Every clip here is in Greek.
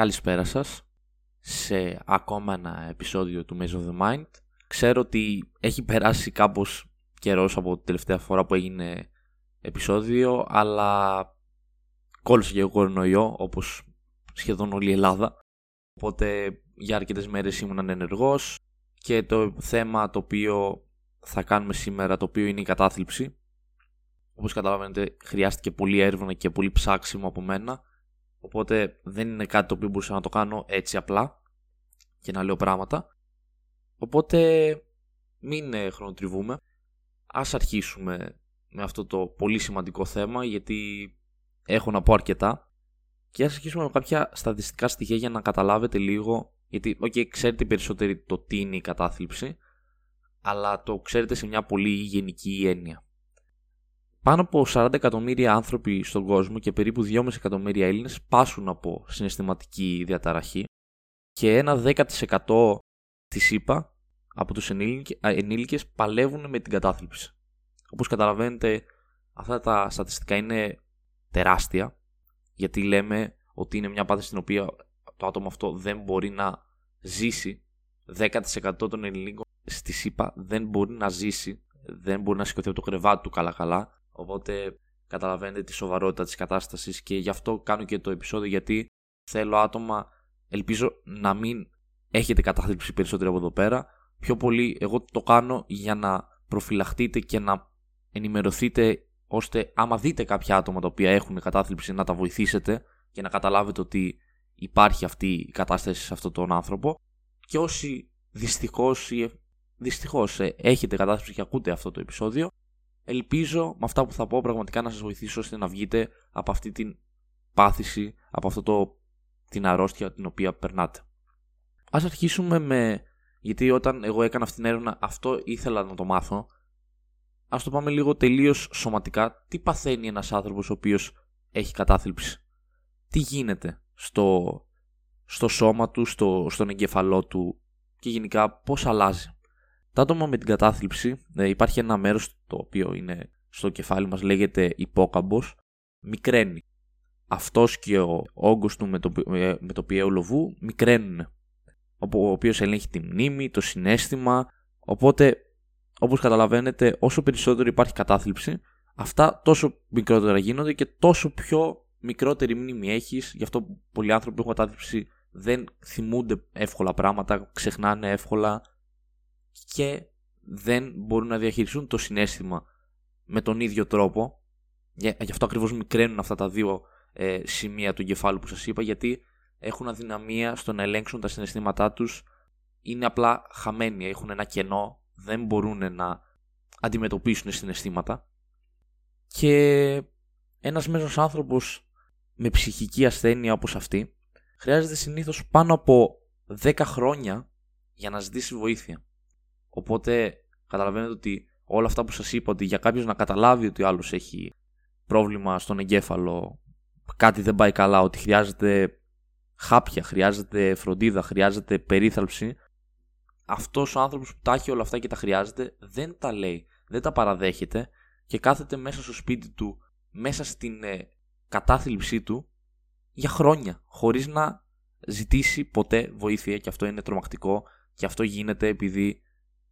Καλησπέρα σας σε ακόμα ένα επεισόδιο του Maze of the Mind. Ξέρω ότι έχει περάσει κάπως καιρός από την τελευταία φορά που έγινε επεισόδιο, αλλά κόλλησε και εγώ κορονοϊό, όπως σχεδόν όλη η Ελλάδα. Οπότε για αρκετές μέρες ήμουν ενεργός και το θέμα το οποίο θα κάνουμε σήμερα, το οποίο είναι η κατάθλιψη. Όπως καταλαβαίνετε χρειάστηκε πολύ έρευνα και πολύ ψάξιμο από μένα Οπότε δεν είναι κάτι το οποίο μπορούσα να το κάνω έτσι απλά και να λέω πράγματα. Οπότε μην ε, χρονοτριβούμε. Ας αρχίσουμε με αυτό το πολύ σημαντικό θέμα γιατί έχω να πω αρκετά. Και ας αρχίσουμε με κάποια στατιστικά στοιχεία για να καταλάβετε λίγο γιατί, ok, ξέρετε περισσότερο το τι είναι η κατάθλιψη αλλά το ξέρετε σε μια πολύ γενική έννοια. Πάνω από 40 εκατομμύρια άνθρωποι στον κόσμο και περίπου 2,5 εκατομμύρια Έλληνες πάσουν από συναισθηματική διαταραχή και ένα 10% της ΕΠΑ από τους ενήλικες παλεύουν με την κατάθλιψη. Όπως καταλαβαίνετε αυτά τα στατιστικά είναι τεράστια γιατί λέμε ότι είναι μια πάθηση στην οποία το άτομο αυτό δεν μπορεί να ζήσει 10% των ελληνικών στη ΣΥΠΑ δεν μπορεί να ζήσει, δεν μπορεί να σηκωθεί από το κρεβάτι του καλά καλά Οπότε καταλαβαίνετε τη σοβαρότητα της κατάστασης και γι' αυτό κάνω και το επεισόδιο γιατί θέλω άτομα, ελπίζω να μην έχετε κατάθλιψη περισσότερο από εδώ πέρα. Πιο πολύ εγώ το κάνω για να προφυλαχτείτε και να ενημερωθείτε ώστε άμα δείτε κάποια άτομα τα οποία έχουν κατάθλιψη να τα βοηθήσετε και να καταλάβετε ότι υπάρχει αυτή η κατάσταση σε αυτόν τον άνθρωπο και όσοι δυστυχώς, δυστυχώς ε, έχετε κατάθλιψη και ακούτε αυτό το επεισόδιο ελπίζω με αυτά που θα πω πραγματικά να σας βοηθήσω ώστε να βγείτε από αυτή την πάθηση, από αυτό το, την αρρώστια την οποία περνάτε. Ας αρχίσουμε με, γιατί όταν εγώ έκανα αυτή την έρευνα αυτό ήθελα να το μάθω, ας το πάμε λίγο τελείως σωματικά, τι παθαίνει ένας άνθρωπος ο οποίος έχει κατάθλιψη; Τι γίνεται στο, στο σώμα του, στο, στον εγκεφαλό του και γενικά πώς αλλάζει; Τα άτομα με την κατάθλιψη, ε, υπάρχει ένα μέρος το οποίο είναι στο κεφάλι μας, λέγεται υπόκαμπος, μικραίνει. Αυτός και ο όγκος του με το, ε, με το πιέο λοβού μικραίνουν. Ο οποίος ελέγχει τη μνήμη, το συνέστημα, οπότε όπως καταλαβαίνετε όσο περισσότερο υπάρχει κατάθλιψη, αυτά τόσο μικρότερα γίνονται και τόσο πιο μικρότερη μνήμη έχεις, γι' αυτό πολλοί άνθρωποι που έχουν κατάθλιψη δεν θυμούνται εύκολα πράγματα, ξεχνάνε εύκολα, και δεν μπορούν να διαχειριστούν το συνέστημα με τον ίδιο τρόπο. Γι' αυτό ακριβώς μικραίνουν αυτά τα δύο ε, σημεία του εγκεφάλου που σας είπα, γιατί έχουν αδυναμία στο να ελέγξουν τα συναισθήματά τους. Είναι απλά χαμένοι, έχουν ένα κενό, δεν μπορούν να αντιμετωπίσουν συναισθήματα. Και ένας μέσος άνθρωπος με ψυχική ασθένεια όπως αυτή χρειάζεται συνήθως πάνω από 10 χρόνια για να ζητήσει βοήθεια. Οπότε καταλαβαίνετε ότι όλα αυτά που σας είπα ότι για κάποιος να καταλάβει ότι ο άλλος έχει πρόβλημα στον εγκέφαλο, κάτι δεν πάει καλά, ότι χρειάζεται χάπια, χρειάζεται φροντίδα, χρειάζεται περίθαλψη, αυτός ο άνθρωπος που τα έχει όλα αυτά και τα χρειάζεται δεν τα λέει, δεν τα παραδέχεται και κάθεται μέσα στο σπίτι του, μέσα στην ε, κατάθλιψή του για χρόνια, χωρίς να ζητήσει ποτέ βοήθεια. Και αυτό είναι τρομακτικό και αυτό γίνεται επειδή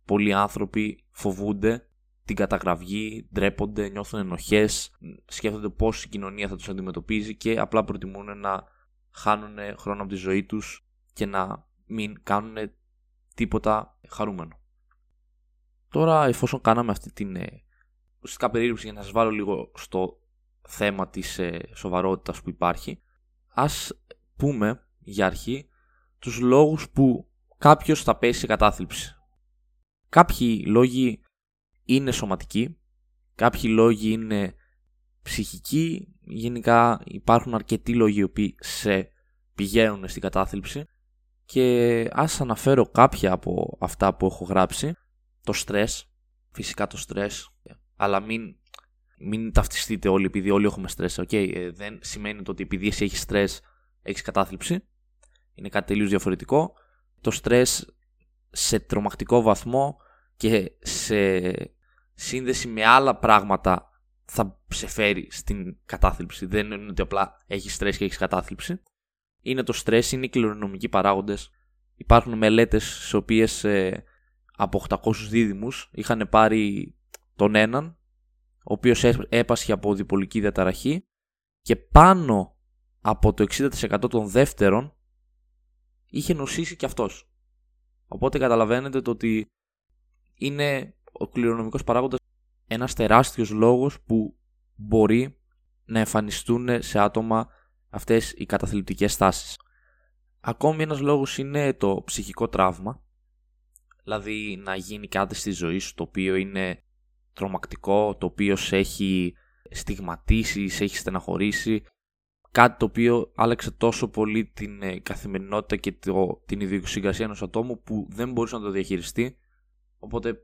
πολλοί άνθρωποι φοβούνται την καταγραφή, ντρέπονται, νιώθουν ενοχές, σκέφτονται πώς η κοινωνία θα τους αντιμετωπίζει και απλά προτιμούν να χάνουν χρόνο από τη ζωή τους και να μην κάνουν τίποτα χαρούμενο. Τώρα, εφόσον κάναμε αυτή την ε, ουσιαστικά περίληψη για να σας βάλω λίγο στο θέμα της ε, σοβαρότητας που υπάρχει, ας πούμε για αρχή τους λόγους που κάποιος θα πέσει σε κατάθλιψη. Κάποιοι λόγοι είναι σωματικοί, κάποιοι λόγοι είναι ψυχικοί, γενικά υπάρχουν αρκετοί λόγοι οι οποίοι σε πηγαίνουν στην κατάθλιψη και ας αναφέρω κάποια από αυτά που έχω γράψει. Το στρες, φυσικά το στρες, αλλά μην, μην ταυτιστείτε όλοι επειδή όλοι έχουμε στρες, okay? δεν σημαίνει ότι επειδή εσύ έχεις στρες έχεις κατάθλιψη, είναι κάτι τελείως διαφορετικό. Το στρες σε τρομακτικό βαθμό και σε σύνδεση με άλλα πράγματα θα σε φέρει στην κατάθλιψη. Δεν είναι ότι απλά έχεις στρες και έχεις κατάθλιψη. είναι το στρες, είναι οι κληρονομικοί παράγοντες. Υπάρχουν μελέτες στις οποίες ε, από 800 δίδυμους είχαν πάρει τον έναν, ο οποίος έπασχε από διπολική διαταραχή και πάνω από το 60% των δεύτερων είχε νοσήσει και αυτός. Οπότε καταλαβαίνετε το ότι είναι ο κληρονομικός παράγοντας ένας τεράστιος λόγος που μπορεί να εμφανιστούν σε άτομα αυτές οι καταθλιπτικές στάσεις. Ακόμη ένας λόγος είναι το ψυχικό τραύμα, δηλαδή να γίνει κάτι στη ζωή σου το οποίο είναι τρομακτικό, το οποίο σε έχει στιγματίσει, σε έχει στεναχωρήσει, κάτι το οποίο άλλαξε τόσο πολύ την ε, καθημερινότητα και το, την ιδιοσυγκρασία ενός ατόμου που δεν μπορούσε να το διαχειριστεί, οπότε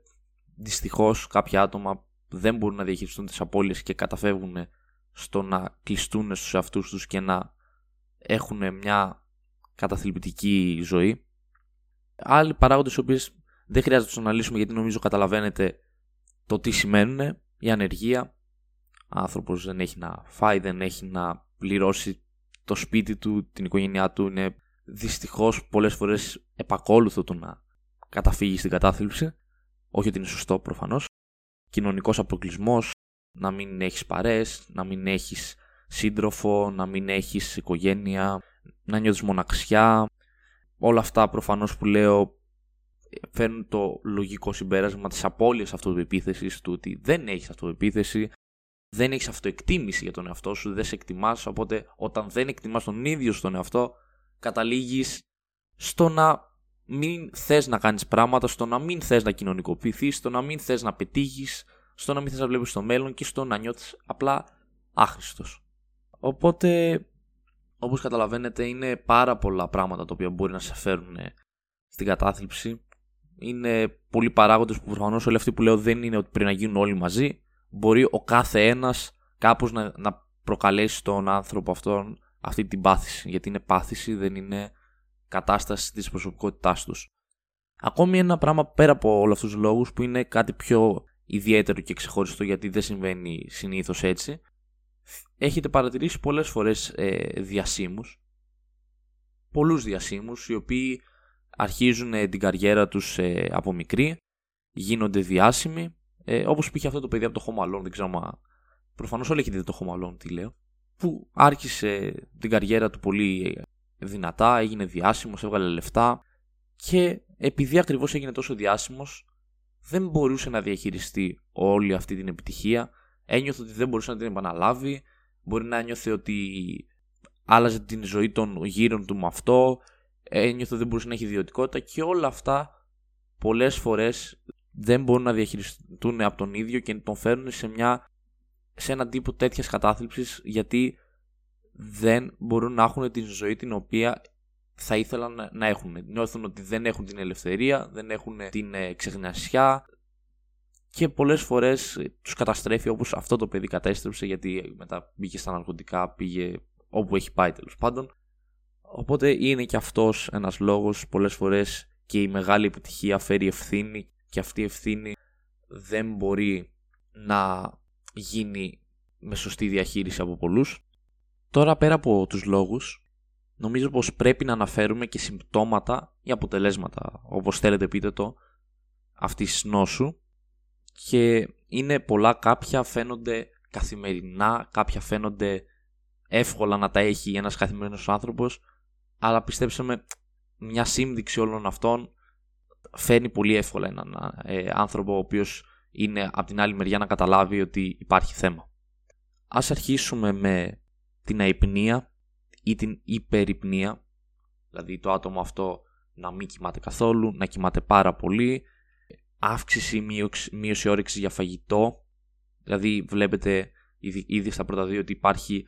δυστυχώς κάποια άτομα δεν μπορούν να διαχειριστούν τις απώλειες και καταφεύγουν στο να κλειστούν στους εαυτούς τους και να έχουν μια καταθλιπτική ζωή. Άλλοι παράγοντες οι οποίες δεν χρειάζεται να τους αναλύσουμε γιατί νομίζω καταλαβαίνετε το τι σημαίνουν. Η ανεργία, άνθρωπος δεν έχει να φάει, δεν έχει να πληρώσει το σπίτι του, την οικογένειά του. Είναι δυστυχώς πολλές φορές επακόλουθο το να καταφύγει στην κατάθλιψη. Όχι ότι είναι σωστό προφανώς. Κοινωνικός αποκλεισμός, να μην έχεις παρές, να μην έχεις σύντροφο, να μην έχεις οικογένεια, να νιώθεις μοναξιά. Όλα αυτά προφανώς που λέω φέρνουν το λογικό συμπέρασμα της απώλειας αυτοεπίθεσης του ότι δεν έχεις αυτοεπίθεση, δεν έχεις αυτοεκτίμηση για τον εαυτό σου, δεν σε εκτιμάς, οπότε όταν δεν εκτιμάς τον ίδιο στον εαυτό, καταλήγεις στο να μην θες να κάνεις πράγματα, στο να μην θες να κοινωνικοποιηθείς, στο να μην θες να πετύχεις, στο να μην θες να βλέπεις το μέλλον και στο να νιώθεις απλά άχρηστος. Οπότε, όπως καταλαβαίνετε, είναι πάρα πολλά πράγματα τα οποία μπορεί να σε φέρουν στην κατάθλιψη. Είναι πολλοί παράγοντες που προφανώς όλοι αυτοί που λέω δεν είναι ότι πρέπει να γίνουν όλοι μαζί. Μπορεί ο κάθε ένας κάπως να, να προκαλέσει τον άνθρωπο αυτόν αυτή την πάθηση. Γιατί είναι πάθηση, δεν είναι κατάσταση της προσωπικότητάς τους. Ακόμη ένα πράγμα πέρα από όλους αυτούς τους λόγους που είναι κάτι πιο ιδιαίτερο και ξεχωριστό γιατί δεν συμβαίνει συνήθως έτσι έχετε παρατηρήσει πολλές φορές ε, διασύμους πολλούς διασύμους οι οποίοι αρχίζουν ε, την καριέρα τους ε, από μικρή γίνονται διάσημοι ε, όπως πήγε αυτό το παιδί από το Home Alone δεν ξέρω μα προφανώς όλοι έχετε δει το Home Alone τι λέω που άρχισε την καριέρα του πολύ δυνατά έγινε διάσημος, έβγαλε λεφτά και επειδή ακριβώς έγινε τόσο διάσημος δεν μπορούσε να διαχειριστεί όλη αυτή την επιτυχία. Ένιωθε ότι δεν μπορούσε να την επαναλάβει. Μπορεί να νιώθε ότι άλλαζε την ζωή των γύρων του με αυτό. Ένιωθε ότι δεν μπορούσε να έχει ιδιωτικότητα και όλα αυτά πολλές φορές δεν μπορούν να διαχειριστούν από τον ίδιο και τον φέρνουν σε, μια, σε έναν τύπο τέτοιας κατάθλιψης γιατί δεν μπορούν να έχουν την ζωή την οποία θα ήθελαν να έχουν. Νιώθουν ότι δεν έχουν την ελευθερία, δεν έχουν την ε, ξεχνασιά και πολλές φορές ε, τους καταστρέφει όπως αυτό το παιδί κατέστρεψε γιατί μετά μπήκε στα ναρκωτικά, πήγε όπου έχει πάει τέλος πάντων. Οπότε είναι και αυτός ένας λόγος πολλές φορές και η μεγάλη επιτυχία φέρει ευθύνη και αυτή η ευθύνη δεν μπορεί να γίνει με σωστή διαχείριση από πολλούς. Τώρα πέρα από τους λόγους νομίζω πως πρέπει να αναφέρουμε και συμπτώματα ή αποτελέσματα, όπως θέλετε πείτε το, αυτής της νόσου και είναι πολλά, κάποια φαίνονται καθημερινά, κάποια φαίνονται εύκολα να τα έχει ένας καθημερινός άνθρωπος, αλλά πιστέψτε με, μια σύνδεξη όλων αυτών φαίνει πολύ εύκολα έναν ε, άνθρωπο ο οποίος είναι από την άλλη μεριά να καταλάβει ότι υπάρχει θέμα. Ας αρχίσουμε με την αϊπνία ή την υπερυπνία, δηλαδή το άτομο αυτό να μην κοιμάται καθόλου, να κοιμάται πάρα πολύ, αύξηση ή μείωση όρεξη για φαγητό, δηλαδή βλέπετε ήδη στα πρώτα δύο ότι υπάρχει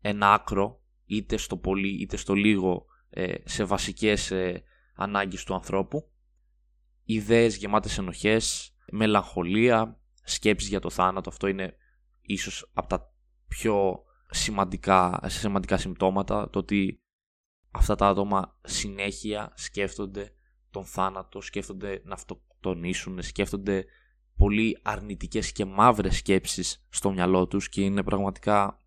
ένα άκρο είτε στο πολύ είτε στο λίγο ε, σε βασικές ε, ανάγκες του ανθρώπου, ιδέες γεμάτες ενοχές, μελαγχολία, σκέψεις για το θάνατο, αυτό είναι ίσως από τα πιο σημαντικά, σημαντικά συμπτώματα. Το ότι αυτά τα άτομα συνέχεια σκέφτονται τον θάνατο, σκέφτονται να αυτοκτονήσουν, σκέφτονται πολύ αρνητικές και μαύρες σκέψεις στο μυαλό τους και είναι πραγματικά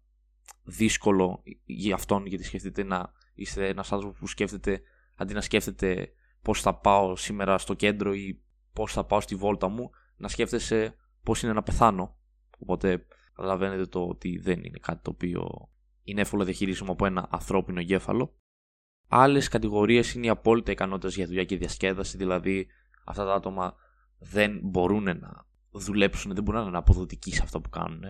δύσκολο για αυτόν γιατί σκεφτείτε να Είστε ένας άνθρωπος που σκέφτεται, αντί να σκέφτεται πώς θα πάω σήμερα στο κέντρο ή πώς θα πάω στη βόλτα μου, να σκέφτεσαι πώς είναι να πεθάνω. Οπότε καταλαβαίνετε το ότι δεν είναι κάτι το οποίο είναι εύκολο διαχειρίσιμο από ένα ανθρώπινο εγκέφαλο. Άλλες κατηγορίες είναι οι απόλυτα ικανότητες για δουλειά και διασκέδαση, δηλαδή αυτά τα άτομα δεν μπορούν να δουλέψουν, δεν μπορούν να είναι αποδοτικοί σε αυτά που κάνουν.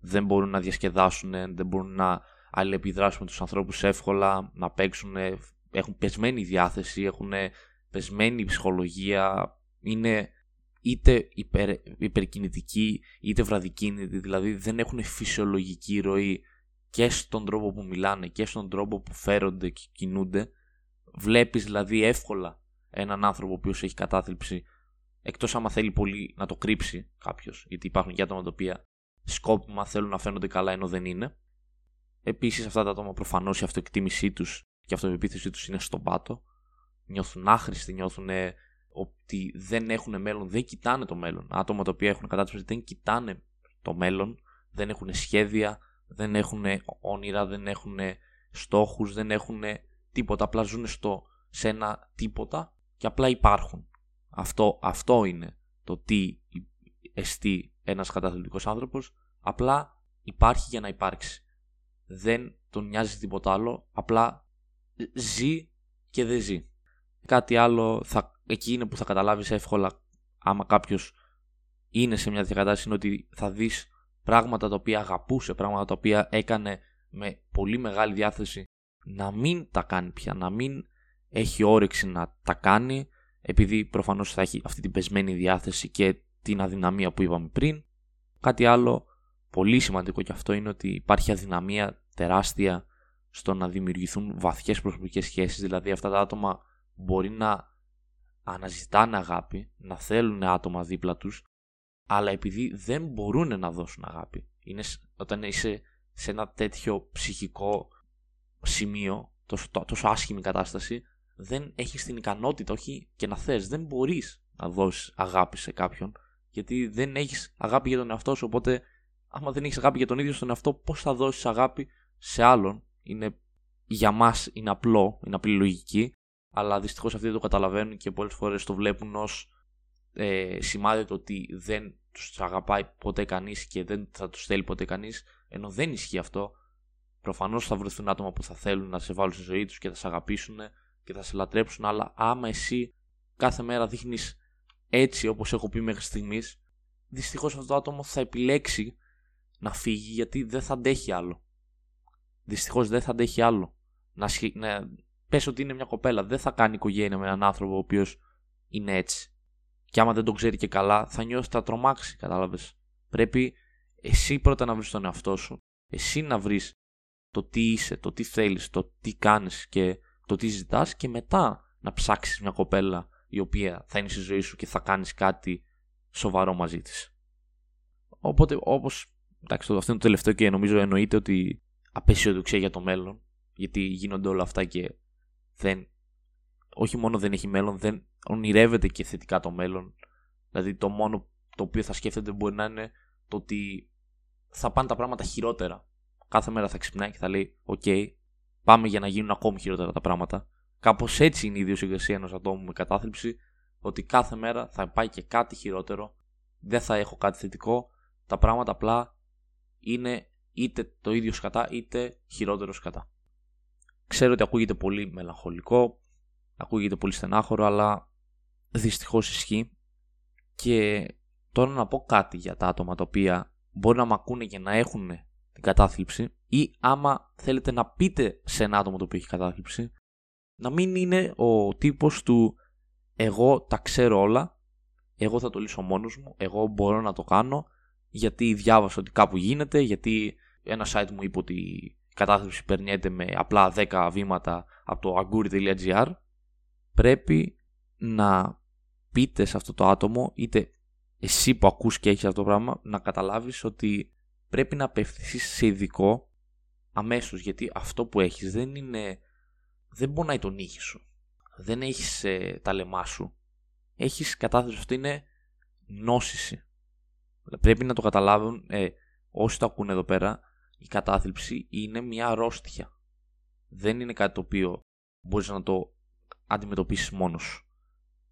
Δεν μπορούν να διασκεδάσουν, δεν μπορούν να αλληλεπιδράσουν με τους ανθρώπους εύκολα, να παίξουν, έχουν πεσμένη διάθεση, έχουν πεσμένη ψυχολογία, είναι είτε υπερ, υπερκινητικοί είτε βραδικίνητοι, δηλαδή δεν έχουν φυσιολογική ροή και στον τρόπο που μιλάνε και στον τρόπο που φέρονται και κινούνται. Βλέπεις δηλαδή εύκολα έναν άνθρωπο ο οποίος έχει κατάθλιψη εκτός άμα θέλει πολύ να το κρύψει κάποιος γιατί υπάρχουν και άτομα τα οποία σκόπιμα θέλουν να φαίνονται καλά ενώ δεν είναι. Επίσης αυτά τα άτομα προφανώς η αυτοεκτίμησή τους και η αυτοεπίθεσή τους είναι στον πάτο. Νιώθουν άχρηστοι, νιώθουν ότι δεν έχουν μέλλον, δεν κοιτάνε το μέλλον. Άτομα τα οποία έχουν κατάθλιψη δεν κοιτάνε το μέλλον, δεν έχουν σχέδια, δεν έχουν όνειρα, δεν έχουν στόχους, δεν έχουν τίποτα, απλά ζουν στο, σε ένα τίποτα και απλά υπάρχουν. Αυτό, αυτό είναι το τι εστί ένας καταθλιπτικός άνθρωπος, απλά υπάρχει για να υπάρξει. Δεν τον νοιάζει τίποτα άλλο, απλά ζει και δεν ζει. Κάτι άλλο, θα, εκεί είναι που θα καταλάβεις εύκολα άμα κάποιος είναι σε μια διακατάσταση είναι ότι θα δεις πράγματα τα οποία αγαπούσε, πράγματα τα οποία έκανε με πολύ μεγάλη διάθεση να μην τα κάνει πια, να μην έχει όρεξη να τα κάνει επειδή προφανώς θα έχει αυτή την πεσμένη διάθεση και την αδυναμία που είπαμε πριν. Κάτι άλλο πολύ σημαντικό και αυτό είναι ότι υπάρχει αδυναμία τεράστια στο να δημιουργηθούν βαθιές προσωπικές σχέσεις, δηλαδή αυτά τα άτομα μπορεί να αναζητάνε αγάπη, να θέλουν άτομα δίπλα τους, αλλά επειδή δεν μπορούν να δώσουν αγάπη. Είναι όταν είσαι σε ένα τέτοιο ψυχικό σημείο, τόσο, τόσο άσχημη κατάσταση, δεν έχεις την ικανότητα, όχι και να θες, δεν μπορείς να δώσεις αγάπη σε κάποιον, γιατί δεν έχεις αγάπη για τον εαυτό σου, οπότε άμα δεν έχεις αγάπη για τον ίδιο στον εαυτό, πώς θα δώσεις αγάπη σε άλλον, είναι, για μας είναι απλό, είναι απλή λογική, αλλά δυστυχώς αυτοί δεν το καταλαβαίνουν και πολλές φορές το βλέπουν ως ε, σημάδι το ότι δεν τους αγαπάει ποτέ κανείς και δεν θα τους θέλει ποτέ κανείς, ενώ δεν ισχύει αυτό. Προφανώς θα βρεθούν άτομα που θα θέλουν να σε βάλουν στη ζωή τους και θα σε αγαπήσουν και θα σε λατρέψουν, αλλά άμα εσύ κάθε μέρα δείχνεις έτσι όπως έχω πει μέχρι στιγμής, δυστυχώς αυτό το άτομο θα επιλέξει να φύγει γιατί δεν θα αντέχει άλλο. Δυστυχώς δεν θα αντέχει άλλο. Να, να πες ότι είναι μια κοπέλα, δεν θα κάνει οικογένεια με έναν άνθρωπο ο οποίος είναι έτσι και άμα δεν τον ξέρει και καλά, θα νιώσει θα τρομάξει, κατάλαβες. Πρέπει εσύ πρώτα να βρεις τον εαυτό σου. Εσύ να βρεις το τι είσαι, το τι θέλεις, το τι κάνεις και το τι ζητάς και μετά να ψάξεις μια κοπέλα η οποία θα είναι στη ζωή σου και θα κάνεις κάτι σοβαρό μαζί της. Οπότε, όπως. Εντάξει, το, αυτό είναι το τελευταίο και νομίζω εννοείται ότι απεσιοδοξία για το μέλλον. Γιατί γίνονται όλα αυτά και δεν. Όχι μόνο δεν έχει μέλλον, δεν ονειρεύεται και θετικά το μέλλον. Δηλαδή το μόνο το οποίο θα σκέφτεται μπορεί να είναι το ότι θα πάνε τα πράγματα χειρότερα. Κάθε μέρα θα ξυπνάει και θα λέει: Οκ, πάμε για να γίνουν ακόμη χειρότερα τα πράγματα. Κάπως έτσι είναι η ιδιοσυγκρασία ενός ατόμου με κατάθλιψη, ότι κάθε μέρα θα πάει και κάτι χειρότερο, δεν θα έχω κάτι θετικό, τα πράγματα απλά είναι είτε το ίδιο σκατά είτε χειρότερο σκατά. Ξέρω ότι ακούγεται πολύ μελαγχολικό, ακούγεται πολύ στενάχωρο, αλλά Δυστυχώς ισχύει. Και τώρα να πω κάτι για τα άτομα τα οποία μπορεί να μ' ακούνε και να έχουν την κατάθλιψη ή άμα θέλετε να πείτε σε ένα άτομο το οποίο έχει κατάθλιψη να μην είναι ο τύπος του εγώ τα ξέρω όλα, εγώ θα το λύσω μόνος μου, εγώ μπορώ να το κάνω γιατί διάβασα ότι κάπου γίνεται, γιατί ένα site μου είπε ότι η κατάθλιψη περνιέται με απλά 10 βήματα από το aguri.gr πρέπει να πείτε σε αυτό το άτομο, είτε εσύ που ακούς και έχεις αυτό το πράγμα, να καταλάβεις ότι πρέπει να απευθυνθείς σε ειδικό αμέσως, γιατί αυτό που έχεις δεν είναι, δεν πονάει τον ήχη σου, δεν έχεις ε, τα λαιμά σου, έχεις κατάθεση, αυτό είναι νόσηση. Πρέπει να το καταλάβουν ε, όσοι το ακούνε εδώ πέρα, η κατάθλιψη είναι μια αρρώστια. δεν είναι κάτι το οποίο μπορείς να το αντιμετωπίσεις μόνος σου.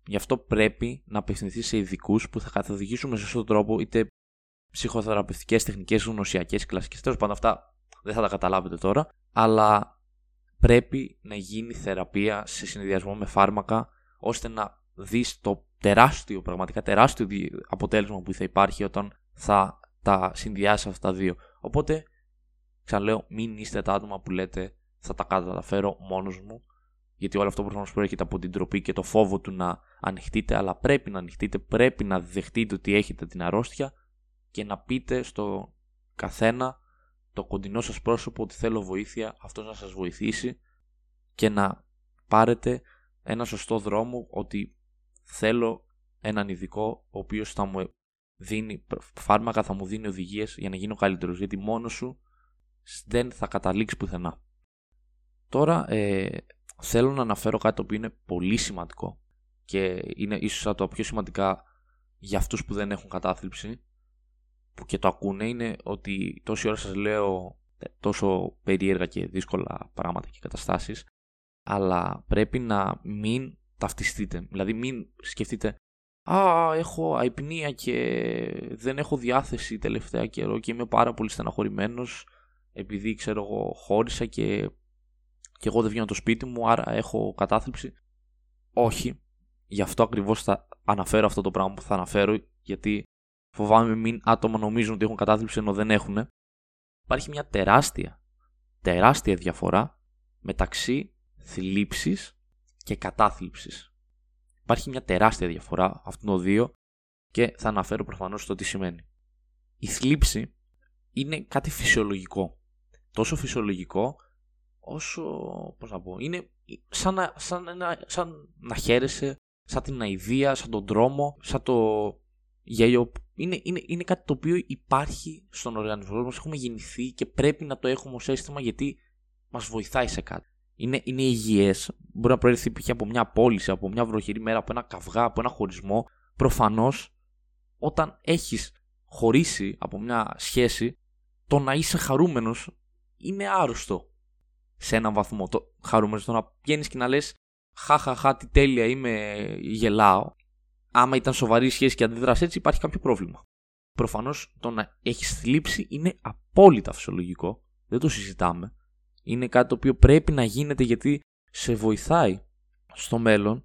Γι' αυτό πρέπει να απευθυνθείς σε ειδικούς που θα καθοδηγήσουν με σωστό τρόπο είτε ψυχοθεραπευτικές τεχνικές, γνωσιακές, κλασικές. Τέλος πάντων, αυτά δεν θα τα καταλάβετε τώρα. Αλλά πρέπει να γίνει θεραπεία σε συνδυασμό με φάρμακα ώστε να δεις το τεράστιο, πραγματικά τεράστιο αποτέλεσμα που θα υπάρχει όταν θα τα συνδυάσεις αυτά τα δύο. Οπότε, ξαναλέω, μην είστε τα άτομα που λέτε θα τα καταφέρω μόνος μου. Γιατί όλο αυτό προφανώς προέρχεται από την τροπή και το φόβο του να ανοιχτείτε, αλλά πρέπει να ανοιχτείτε, πρέπει να δεχτείτε ότι έχετε την αρρώστια και να πείτε στο καθένα το κοντινό σας πρόσωπο ότι θέλω βοήθεια, αυτός να σας βοηθήσει και να πάρετε ένα σωστό δρόμο ότι θέλω έναν ειδικό ο οποίος θα μου δίνει φάρμακα, θα μου δίνει οδηγίες για να γίνω καλύτερος γιατί μόνος σου δεν θα καταλήξει πουθενά. Τώρα ε, θέλω να αναφέρω κάτι το οποίο είναι πολύ σημαντικό και είναι ίσως από τα πιο σημαντικά για αυτούς που δεν έχουν κατάθλιψη που και το ακούνε είναι ότι τόση ώρα σας λέω τόσο περίεργα και δύσκολα πράγματα και καταστάσεις αλλά πρέπει να μην ταυτιστείτε. Δηλαδή μην σκεφτείτε «Α, έχω αϊπνία και δεν έχω διάθεση τελευταία καιρό και είμαι πάρα πολύ στεναχωρημένος επειδή ξέρω εγώ χώρισα και, και εγώ δεν βγαίνω το σπίτι μου άρα έχω κατάθλιψη». Όχι, γι' αυτό ακριβώς θα αναφέρω αυτό το πράγμα που θα αναφέρω γιατί φοβάμαι μην άτομα νομίζουν ότι έχουν κατάθλιψη ενώ δεν έχουν. Υπάρχει μια τεράστια, τεράστια διαφορά μεταξύ θλίψης και κατάθλιψης. Υπάρχει μια τεράστια διαφορά αυτών των δύο και θα αναφέρω προφανώς το τι σημαίνει. Η θλίψη είναι κάτι φυσιολογικό. Τόσο φυσιολογικό όσο, πώς να πω, είναι σαν να, σαν, σαν να χαίρεσαι, σαν την αηδία, σαν τον τρόμο, σαν το γέλιο. Είναι, είναι, είναι κάτι το οποίο υπάρχει στον οργανισμό μας, έχουμε γεννηθεί και πρέπει να το έχουμε ως αίσθημα γιατί μας βοηθάει σε κάτι είναι, είναι υγιές. Μπορεί να προέρχεται π.χ. από μια πώληση, από μια βροχερή μέρα, από ένα καυγά, από ένα χωρισμό. Προφανώς, όταν έχεις χωρίσει από μια σχέση, το να είσαι χαρούμενος είναι άρρωστο. Σε έναν βαθμό. Το χαρούμενο, το να πηγαίνει και να λες, χαχαχα, τι τέλεια είμαι, γελάω. Άμα ήταν σοβαρή σχέση και αντιδράσει έτσι, υπάρχει κάποιο πρόβλημα. Προφανώς το να έχεις θλίψει είναι απόλυτα φυσιολογικό. Δεν το συζητάμε είναι κάτι το οποίο πρέπει να γίνεται γιατί σε βοηθάει στο μέλλον,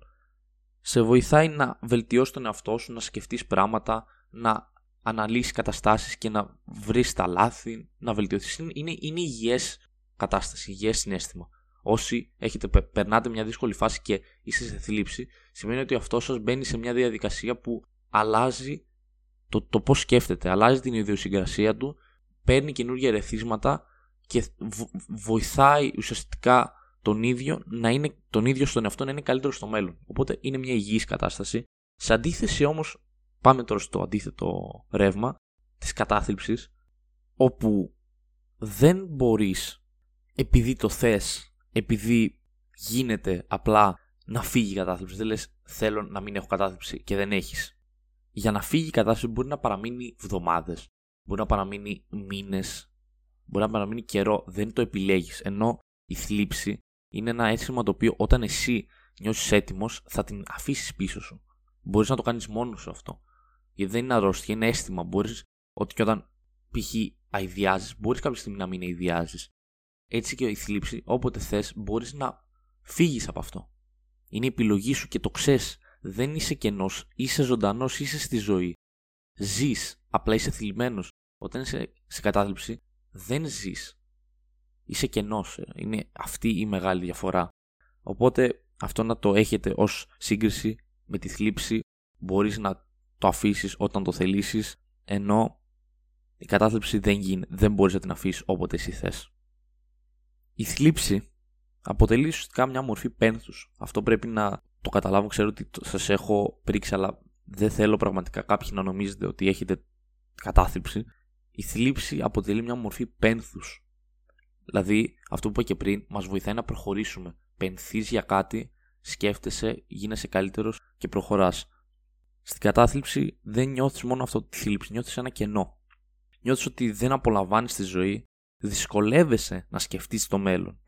σε βοηθάει να βελτιώσεις τον εαυτό σου, να σκεφτείς πράγματα, να αναλύσεις καταστάσεις και να βρεις τα λάθη, να βελτιωθείς. Είναι, είναι, είναι υγιές κατάσταση, υγιές συνέστημα. Όσοι έχετε, περνάτε μια δύσκολη φάση και είστε σε θλίψη, σημαίνει ότι αυτό σας μπαίνει σε μια διαδικασία που αλλάζει το, το πώς σκέφτεται, αλλάζει την ιδιοσυγκρασία του, παίρνει καινούργια ερεθίσματα και βοηθάει ουσιαστικά τον ίδιο να είναι τον ίδιο στον εαυτό να είναι καλύτερο στο μέλλον. Οπότε είναι μια υγιής κατάσταση. Σε αντίθεση όμως, πάμε τώρα στο αντίθετο ρεύμα της κατάθλιψης, όπου δεν μπορείς επειδή το θες, επειδή γίνεται απλά να φύγει η κατάθλιψη. Δεν λες θέλω να μην έχω κατάθλιψη και δεν έχεις. Για να φύγει η κατάθλιψη μπορεί να παραμείνει εβδομάδες, μπορεί να παραμείνει μήνες, μπορεί να παραμείνει καιρό, δεν το επιλέγεις. Ενώ η θλίψη είναι ένα αίσθημα το οποίο όταν εσύ νιώσεις έτοιμος θα την αφήσεις πίσω σου. Μπορείς να το κάνεις μόνος σου αυτό. Γιατί δεν είναι αρρώστια, είναι αίσθημα. Μπορείς ότι και όταν π.χ. αειδιάζεις, μπορείς κάποια στιγμή να μην αειδιάζεις. Έτσι και η θλίψη, όποτε θες, μπορείς να φύγεις από αυτό. Είναι η επιλογή σου και το ξέρεις. Δεν είσαι κενός, είσαι ζωντανός, είσαι στη ζωή. Ζεις, απλά είσαι θλιμμένος. Όταν είσαι σε κατάθλιψη, δεν ζεις. Είσαι κενός. Ε. Είναι αυτή η μεγάλη διαφορά. Οπότε αυτό να το έχετε ως σύγκριση με τη θλίψη μπορείς να το αφήσεις όταν το θελήσεις ενώ η κατάθλιψη δεν γίνεται, δεν μπορείς να την αφήσεις όποτε εσύ θες. Η θλίψη αποτελεί ουσιαστικά μια μορφή πένθους. Αυτό πρέπει να το καταλάβω, ξέρω ότι σας έχω πρίξει αλλά δεν θέλω πραγματικά κάποιοι να νομίζετε ότι έχετε κατάθλιψη η θλίψη αποτελεί μια μορφή πένθους. Δηλαδή, αυτό που είπα και πριν, μας βοηθάει να προχωρήσουμε. Πενθείς για κάτι, σκέφτεσαι, γίνεσαι καλύτερος και προχωράς. Στην κατάθλιψη δεν νιώθεις μόνο αυτό τη θλίψη, νιώθεις ένα κενό. Νιώθεις ότι δεν απολαμβάνεις τη ζωή, δυσκολεύεσαι να σκεφτείς το μέλλον.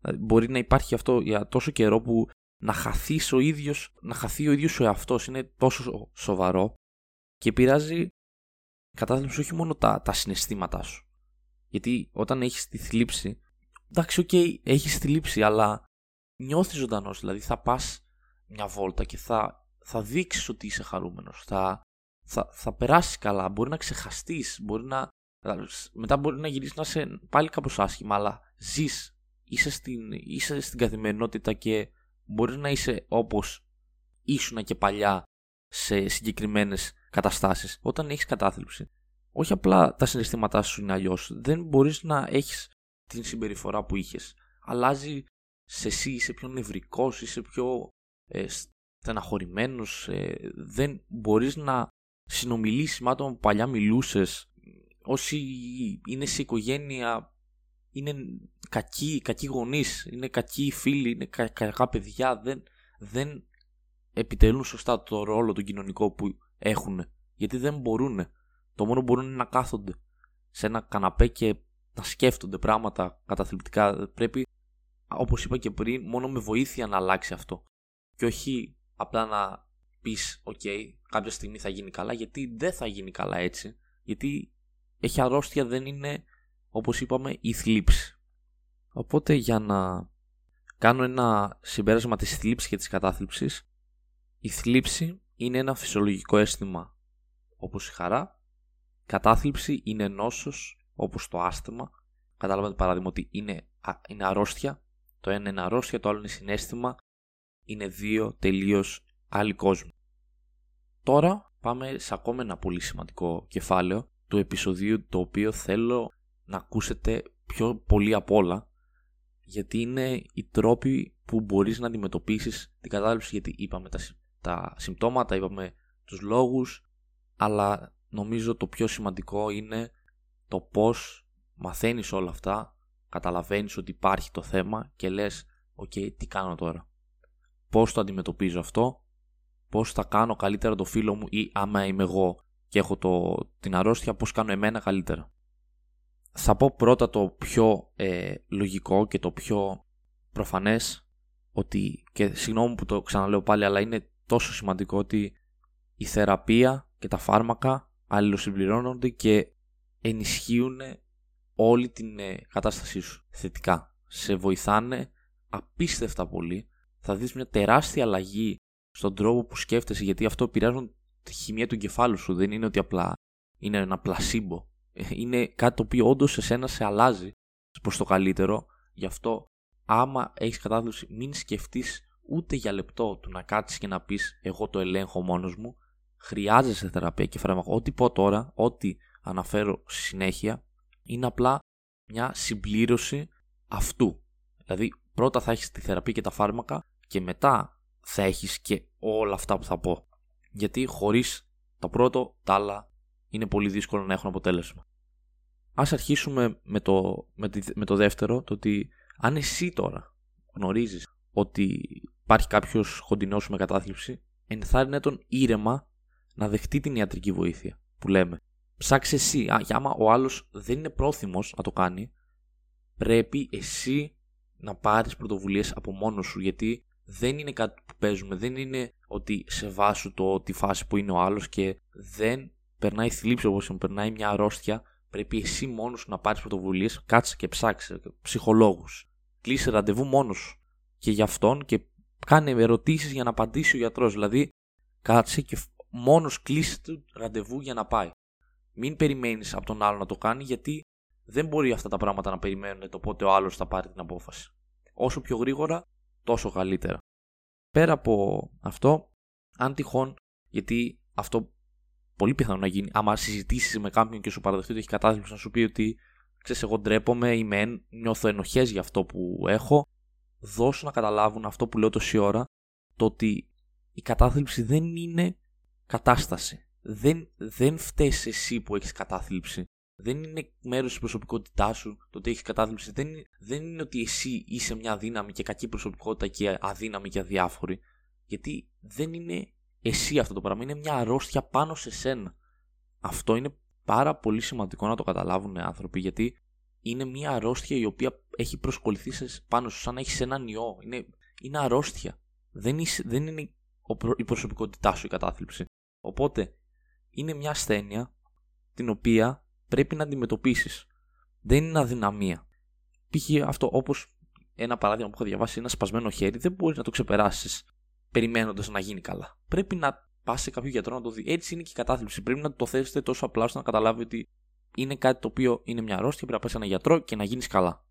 Δηλαδή, μπορεί να υπάρχει αυτό για τόσο καιρό που να χαθείς ο ίδιος, να χαθεί ο ίδιος ο εαυτός είναι τόσο σοβαρό και επηρεάζει κατάθλιψη όχι μόνο τα, τα συναισθήματά σου. Γιατί όταν έχεις τη θλίψη, εντάξει, OK, okay, έχεις θλίψη, αλλά νιώθεις ζωντανός. Δηλαδή θα πας μια βόλτα και θα, θα δείξεις ότι είσαι χαρούμενος. Θα, θα, θα περάσεις καλά, μπορεί να ξεχαστείς, μπορεί να, μετά μπορεί να γυρίσεις να είσαι πάλι κάπως άσχημα, αλλά ζεις, είσαι στην, είσαι στην καθημερινότητα και μπορεί να είσαι όπως ήσουνα και παλιά σε συγκεκριμένες καταστάσεις. Όταν έχεις κατάθλιψη, όχι απλά τα συναισθήματά σου είναι αλλιώς. Δεν μπορείς να έχεις την συμπεριφορά που είχες. Αλλάζει σε εσύ, είσαι πιο νευρικός, είσαι πιο ε, στεναχωρημένος, ε, δεν μπορείς να συνομιλήσεις με άτομα που παλιά μιλούσες. Όσοι είναι σε οικογένεια είναι κακοί, κακοί γονείς, είναι κακοί φίλοι, είναι κα, κακά παιδιά, δεν, δεν επιτελούν σωστά το ρόλο τον κοινωνικό που έχουν. Γιατί δεν μπορούν. Το μόνο που μπορούν είναι να κάθονται σε ένα καναπέ και να σκέφτονται πράγματα καταθλιπτικά. Πρέπει, όπως είπα και πριν, μόνο με βοήθεια να αλλάξει αυτό. Και όχι απλά να πεις, οκ, κάποια στιγμή θα γίνει καλά, γιατί δεν θα γίνει καλά έτσι. Γιατί έχει αρρώστια, δεν είναι, όπως είπαμε, η θλίψη. Οπότε για να κάνω ένα συμπέρασμα της θλίψης και της κατάθλιψης, η θλίψη είναι ένα φυσιολογικό αίσθημα όπως η χαρά. Κατάθλιψη είναι νόσος όπως το άσθμα. Κατάλαβατε παράδειγμα ότι είναι, είναι αρρώστια. Το ένα είναι αρρώστια, το άλλο είναι συνέστημα. Είναι δύο τελείως άλλοι κόσμοι. Τώρα πάμε σε ακόμα ένα πολύ σημαντικό κεφάλαιο του επεισοδίου το οποίο θέλω να ακούσετε πιο πολύ απ' όλα γιατί είναι οι τρόποι που μπορείς να αντιμετωπίσεις την κατάθλιψη γιατί είπαμε τα, τα συμπτώματα, είπαμε τους λόγους αλλά νομίζω το πιο σημαντικό είναι το πώς μαθαίνεις όλα αυτά, καταλαβαίνεις ότι υπάρχει το θέμα και λες «ΟΚ, τι κάνω τώρα» πώς το αντιμετωπίζω αυτό, πώς θα κάνω καλύτερα το φίλο μου ή άμα είμαι εγώ και έχω το, την αρρώστια, πώς κάνω εμένα καλύτερα. Θα πω πρώτα το πιο ε, λογικό και το πιο προφανές ότι, και συγγνώμη που το ξαναλέω πάλι, αλλά είναι τόσο σημαντικό ότι η θεραπεία και τα φάρμακα αλληλοσυμπληρώνονται και ενισχύουν όλη την ε, κατάστασή σου θετικά. Σε βοηθάνε απίστευτα πολύ. Θα δεις μια τεράστια αλλαγή στον τρόπο που σκέφτεσαι γιατί αυτό επηρεάζουν τη χημεία του εγκεφάλου σου. Δεν είναι ότι απλά είναι ένα πλασίμπο. Είναι κάτι το οποίο όντως εσένα σε αλλάζει προς το καλύτερο. Γι' αυτό άμα έχεις κατάθλιψη μην σκεφτείς ούτε για λεπτό του να κάτσεις και να πεις εγώ το ελέγχω μόνος μου χρειάζεσαι θεραπεία και φάρμακο. Ό,τι πω τώρα, ό,τι αναφέρω στη συνέχεια, είναι απλά μια συμπλήρωση αυτού. Δηλαδή, πρώτα θα έχεις τη θεραπεία και τα φάρμακα και μετά θα έχεις και όλα αυτά που θα πω. Γιατί χωρίς το πρώτο, τα άλλα είναι πολύ δύσκολο να έχουν αποτέλεσμα. Ας αρχίσουμε με το, με, με το δεύτερο, το ότι αν εσύ τώρα γνωρίζεις ότι υπάρχει κάποιος κοντινός με κατάθλιψη, ενθάρρυνε τον ήρεμα να δεχτεί την ιατρική βοήθεια που λέμε. Ψάξε εσύ. Α, άμα ο άλλος δεν είναι πρόθυμος να το κάνει, πρέπει εσύ να πάρεις πρωτοβουλίες από μόνος σου. Γιατί δεν είναι κάτι που παίζουμε. Δεν είναι ότι σε βάσου το τη φάση που είναι ο άλλος και δεν περνάει θλίψη όπως περνάει μια αρρώστια. Πρέπει εσύ μόνος σου να πάρεις πρωτοβουλίες. Κάτσε και ψάξε ψυχολόγους. Κλείσε ραντεβού μόνος σου. Και για αυτόν και κάνε ερωτήσεις για να απαντήσει ο γιατρός. Δηλαδή, κάτσε και μόνος κλείσει το ραντεβού για να πάει. Μην περιμένεις από τον άλλο να το κάνει γιατί δεν μπορεί αυτά τα πράγματα να περιμένουν το πότε ο άλλος θα πάρει την απόφαση. Όσο πιο γρήγορα, τόσο καλύτερα. Πέρα από αυτό, αν τυχόν, γιατί αυτό πολύ πιθανό να γίνει, άμα συζητήσεις με κάποιον και σου παραδεχτεί ότι έχει κατάθλιψη να σου πει ότι ξέρεις, εγώ ντρέπομαι, είμαι, νιώθω ενοχές για αυτό που έχω, δώσω να καταλάβουν αυτό που λέω τόση ώρα, το ότι η κατάθλιψη δεν είναι κατάσταση. Δεν, δεν φταίεις εσύ που έχεις κατάθλιψη. Δεν είναι μέρος της προσωπικότητάς σου το ότι έχεις κατάθλιψη. Δεν, δεν είναι ότι εσύ είσαι μια δύναμη και κακή προσωπικότητα και αδύναμη και αδιάφορη. Γιατί δεν είναι εσύ αυτό το πράγμα. Είναι μια αρρώστια πάνω σε σένα. Αυτό είναι πάρα πολύ σημαντικό να το καταλάβουν οι άνθρωποι γιατί είναι μια αρρώστια η οποία έχει προσκοληθεί πάνω σου σαν να έχεις έναν ιό. Είναι, είναι αρρώστια. Δεν, δεν είναι η προσωπικότητά σου η κατάθλιψη. Οπότε είναι μια ασθένεια την οποία πρέπει να αντιμετωπίσεις. Δεν είναι αδυναμία. Π.χ. αυτό όπως ένα παράδειγμα που έχω διαβάσει, ένα σπασμένο χέρι, δεν μπορείς να το ξεπεράσεις περιμένοντας να γίνει καλά. Πρέπει να πας σε κάποιο γιατρό να το δει. Έτσι είναι και η κατάθλιψη. Πρέπει να το θέσετε τόσο απλά ώστε να καταλάβει ότι είναι κάτι το οποίο είναι μια αρρώστια, πρέπει να πας σε ένα γιατρό και να γίνεις καλά.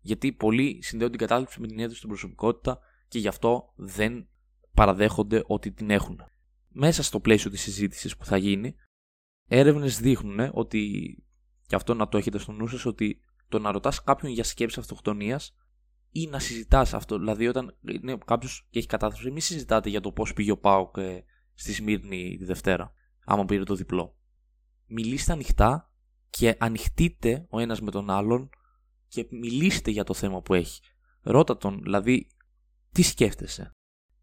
Γιατί πολλοί συνδέουν την κατάθλιψη με την ένδυση στην προσωπικότητα και γι' αυτό δεν παραδέχονται ότι την έχουν. Μέσα στο πλαίσιο της συζήτησης που θα γίνει, έρευνες δείχνουν ότι, και αυτό να το έχετε στο νου σας, ότι το να ρωτάς κάποιον για σκέψη αυτοκτονίας ή να συζητάς αυτό. Δηλαδή, όταν είναι κάποιος και έχει κατάθλιψη, μην συζητάτε για το πώς πήγε ο Πάοκ ε, στη Σμύρνη τη Δευτέρα, άμα πήρε το διπλό. Μιλήστε ανοιχτά και ανοιχτείτε ο ένας με τον άλλον και μιλήστε για το θέμα που έχει. Ρώτα τον, δηλαδή, τι σκέφτεσαι;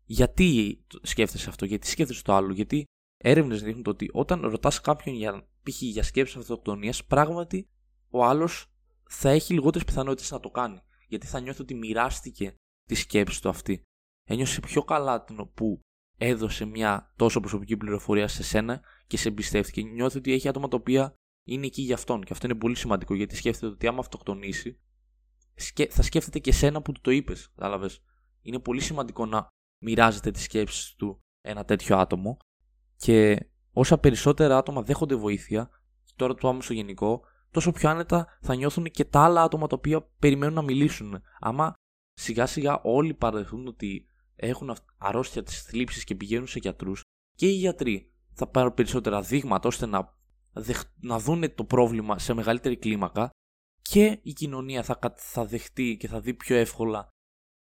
Γιατί σκέφτεσαι αυτό, γιατί σκέφτεσαι το άλλο, γιατί έρευνες δείχνουν ότι όταν ρωτάς κάποιον για, π.χ. για σκέψη αυτοκτονίας, πράγματι ο άλλος θα έχει λιγότερες πιθανότητες να το κάνει. Γιατί θα νιώθει ότι μοιράστηκε τη σκέψη του αυτή. Ένιωσε πιο καλά που έδωσε μια τόσο προσωπική πληροφορία σε σένα και σε εμπιστεύτηκε. Νιώθει ότι έχει άτομα τα οποία είναι εκεί για αυτόν. Και αυτό είναι πολύ σημαντικό γιατί σκέφτεται ότι άμα αυτοκτονήσει, θα σκέφτεται και σένα που του το είπες. Κατάλαβες. Είναι πολύ σημαντικό να μοιράζεται τις σκέψεις του ένα τέτοιο άτομο. Και όσα περισσότερα άτομα δέχονται βοήθεια, τώρα το πάμε στο γενικό, τόσο πιο άνετα θα νιώθουν και τα άλλα άτομα τα οποία περιμένουν να μιλήσουν. Άμα σιγά σιγά όλοι παραδεχθούν ότι έχουν αρρώστια της θλίψης και πηγαίνουν σε γιατρούς, και οι γιατροί θα πάρουν περισσότερα δείγματα ώστε να, να δουν το πρόβλημα σε μεγαλύτερη κλίμακα και η κοινωνία θα, θα δεχτεί και θα δει πιο εύκολα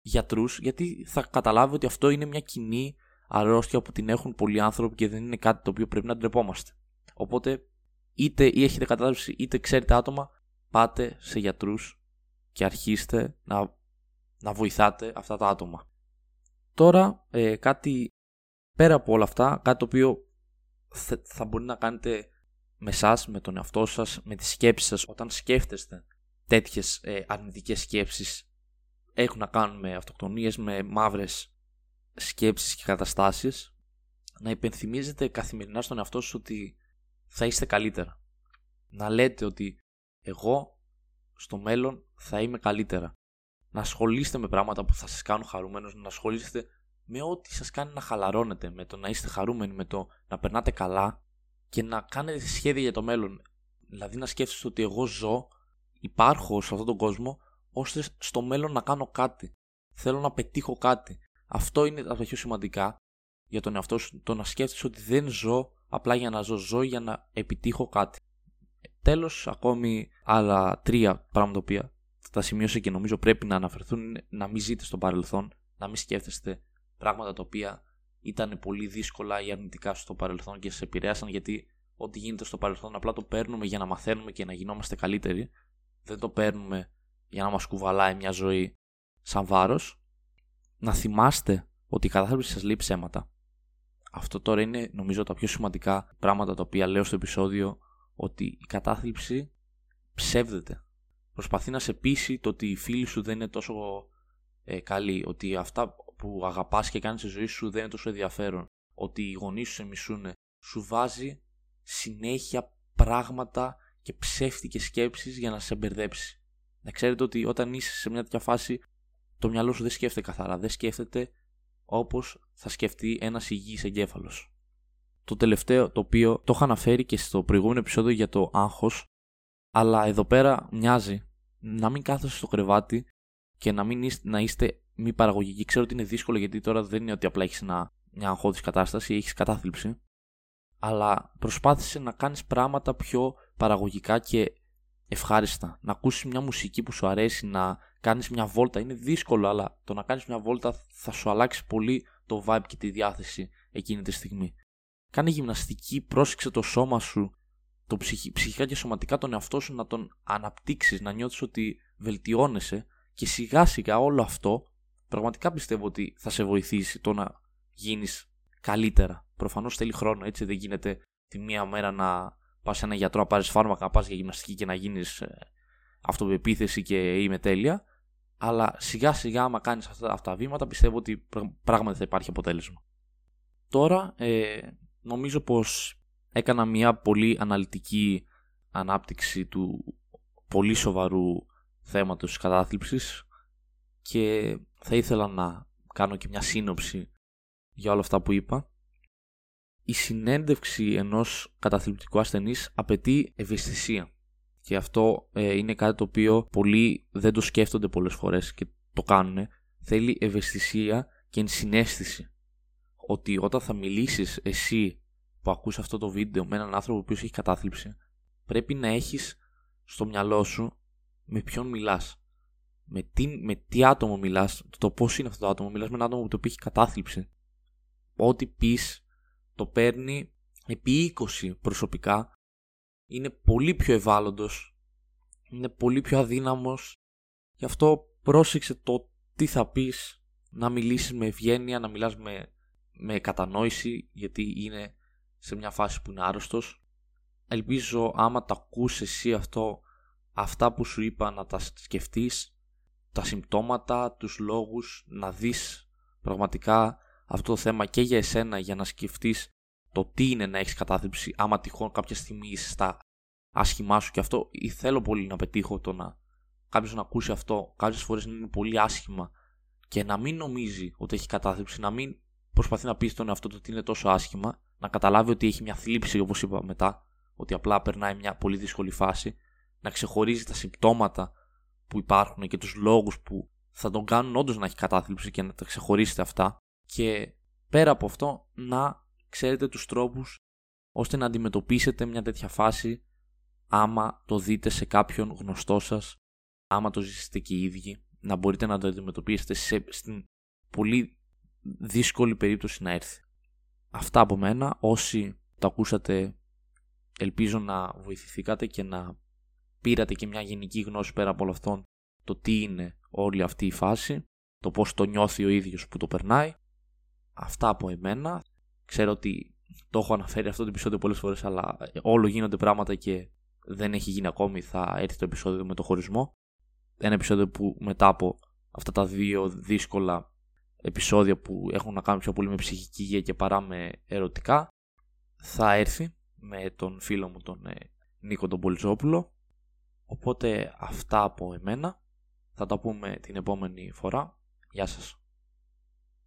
γιατρούς γιατί θα καταλάβει ότι αυτό είναι μια κοινή αρρώστια που την έχουν πολλοί άνθρωποι και δεν είναι κάτι το οποίο πρέπει να ντρεπόμαστε. Οπότε είτε ή έχετε κατάδυση είτε ξέρετε άτομα πάτε σε γιατρούς και αρχίστε να, να βοηθάτε αυτά τα άτομα. Τώρα ε, κάτι πέρα από όλα αυτά, κάτι το οποίο θα μπορεί να κάνετε με εσά, με τον εαυτό σας, με τις σκέψεις σας όταν σκέφτεστε τέτοιες ε, αρνητικές σκέψεις έχουν να κάνουν με αυτοκτονίες, με μαύρες σκέψεις και καταστάσεις να υπενθυμίζετε καθημερινά στον εαυτό σας ότι θα είστε καλύτερα. Να λέτε ότι εγώ στο μέλλον θα είμαι καλύτερα. Να ασχολείστε με πράγματα που θα σας κάνουν χαρούμενος, να ασχολείστε με ό,τι σας κάνει να χαλαρώνετε, με το να είστε χαρούμενοι, με το να περνάτε καλά και να κάνετε σχέδια για το μέλλον. Δηλαδή να σκέφτεστε ότι εγώ ζω, υπάρχω σε αυτόν τον κόσμο, ώστε στο μέλλον να κάνω κάτι. Θέλω να πετύχω κάτι. Αυτό είναι από τα πιο σημαντικά για τον εαυτό σου. Το να σκέφτεσαι ότι δεν ζω απλά για να ζω, ζω για να επιτύχω κάτι. Τέλος, ακόμη άλλα τρία πράγματα που τα σημείωσα και νομίζω πρέπει να αναφερθούν είναι να μην ζείτε στο παρελθόν, να μην σκέφτεστε πράγματα τα οποία ήταν πολύ δύσκολα ή αρνητικά στο παρελθόν και σε επηρέασαν γιατί ό,τι γίνεται στο παρελθόν απλά το παίρνουμε για να μαθαίνουμε και να γινόμαστε καλύτεροι. Δεν το παίρνουμε για να μας κουβαλάει μια ζωή σαν βάρος. Να θυμάστε ότι η κατάθλιψη σας λείπει ψέματα. Αυτό τώρα είναι νομίζω τα πιο σημαντικά πράγματα τα οποία λέω στο επεισόδιο ότι η κατάθλιψη ψεύδεται. Προσπαθεί να σε πείσει το ότι οι φίλοι σου δεν είναι τόσο ε, καλοί, ότι αυτά που αγαπάς και κάνεις στη ζωή σου δεν είναι τόσο ενδιαφέρον, ότι οι γονείς σου σε μισούν, σου βάζει συνέχεια πράγματα και ψεύτικες σκέψεις για να σε μπερδέψει. Να ξέρετε ότι όταν είσαι σε μια τέτοια φάση το μυαλό σου δεν σκέφτεται καθαρά, δεν σκέφτεται όπως θα σκεφτεί ένας υγιής εγκέφαλος. Το τελευταίο το οποίο το είχα αναφέρει και στο προηγούμενο επεισόδιο για το άγχος αλλά εδώ πέρα μοιάζει να μην κάθεστε στο κρεβάτι και να, μην είστε, να είστε μη παραγωγικοί. Ξέρω ότι είναι δύσκολο γιατί τώρα δεν είναι ότι απλά έχεις μια αγχώδης κατάσταση ή έχεις κατάθλιψη. Αλλά προσπάθησε να κάνεις πράγματα πιο παραγωγικά και ευχάριστα. Να ακούσεις μια μουσική που σου αρέσει, να κάνεις μια βόλτα. Είναι δύσκολο, αλλά το να κάνεις μια βόλτα θα σου αλλάξει πολύ το vibe και τη διάθεση εκείνη τη στιγμή. Κάνε γυμναστική, πρόσεξε το σώμα σου, το ψυχικά και σωματικά τον εαυτό σου να τον αναπτύξεις, να νιώθεις ότι βελτιώνεσαι και σιγά σιγά όλο αυτό πραγματικά πιστεύω ότι θα σε βοηθήσει το να γίνεις καλύτερα. Προφανώς θέλει χρόνο, έτσι δεν γίνεται τη μία μέρα να πας σε ένα γιατρό να πάρεις φάρμακα, να πας για γυμναστική και να γίνεις ε, αυτοπεποίθηση και είμαι τέλεια. Αλλά σιγά σιγά, άμα κάνεις αυτά, αυτά τα βήματα, πιστεύω ότι πράγματι θα υπάρχει αποτέλεσμα. Τώρα, ε, νομίζω πως έκανα μια πολύ αναλυτική ανάπτυξη του πολύ σοβαρού θέματος της κατάθλιψης και θα ήθελα να κάνω και μια σύνοψη για όλα αυτά που είπα. Η συνέντευξη ενός καταθλιπτικού ασθενής απαιτεί ευαισθησία και αυτό ε, είναι κάτι το οποίο πολλοί δεν το σκέφτονται πολλές φορές και το κάνουν. Θέλει ευαισθησία και ενσυναίσθηση. Ότι όταν θα μιλήσεις εσύ που ακούς αυτό το βίντεο με έναν άνθρωπο που έχει κατάθλιψη, πρέπει να έχεις στο μυαλό σου με ποιον μιλάς. Με τι, με τι άτομο μιλάς, το πώς είναι αυτό το άτομο. Μιλάς με ένα άτομο που το έχει κατάθλιψη. Ό,τι πεις το παίρνει επί 20 προσωπικά. Είναι πολύ πιο ευάλωτος. Είναι πολύ πιο αδύναμος. Γι' αυτό πρόσεξε το τι θα πεις. Να μιλήσεις με ευγένεια, να μιλάς με, με κατανόηση γιατί είναι σε μια φάση που είναι άρρωστος. Ελπίζω άμα τα ακούς εσύ αυτό, αυτά που σου είπα να τα σκεφτείς, τα συμπτώματα, τους λόγους, να δεις πραγματικά αυτό το θέμα και για εσένα για να σκεφτείς το τι είναι να έχεις κατάθλιψη άμα τυχόν κάποια στιγμή είσαι στα άσχημά σου και αυτό ή θέλω πολύ να πετύχω το να κάποιος να ακούσει αυτό κάποιες φορές είναι πολύ άσχημα και να μην νομίζει ότι έχει κατάθλιψη, να μην προσπαθεί να πει στον εαυτό του ότι είναι τόσο άσχημα, να καταλάβει ότι έχει μια θλίψη όπως είπα μετά, ότι απλά περνάει μια πολύ δύσκολη φάση, να ξεχωρίζει τα συμπτώματα που υπάρχουν και τους λόγους που θα τον κάνουν όντως να έχει κατάθλιψη και να τα ξεχωρίσετε αυτά και πέρα από αυτό να ξέρετε τους τρόπους ώστε να αντιμετωπίσετε μια τέτοια φάση άμα το δείτε σε κάποιον γνωστό σας, άμα το ζήσετε και οι ίδιοι, να μπορείτε να το αντιμετωπίσετε σε, στην πολύ δύσκολη περίπτωση να έρθει. Αυτά από μένα, όσοι το ακούσατε ελπίζω να βοηθηθήκατε και να πήρατε και μια γενική γνώση πέρα από όλο αυτόν το τι είναι όλη αυτή η φάση, το πώς το νιώθει ο ίδιος που το περνάει. Αυτά από εμένα. Ξέρω ότι το έχω αναφέρει αυτό το επεισόδιο πολλές φορές, αλλά όλο γίνονται πράγματα και δεν έχει γίνει ακόμη. Θα έρθει το επεισόδιο με το χωρισμό. Ένα επεισόδιο που μετά από αυτά τα δύο δύσκολα επεισόδια που έχουν να κάνουν πιο πολύ με ψυχική υγεία και παρά με ερωτικά θα έρθει με τον φίλο μου τον ε, Νίκο τον Πολυζόπουλο οπότε αυτά από εμένα θα τα πούμε την επόμενη φορά Γεια σας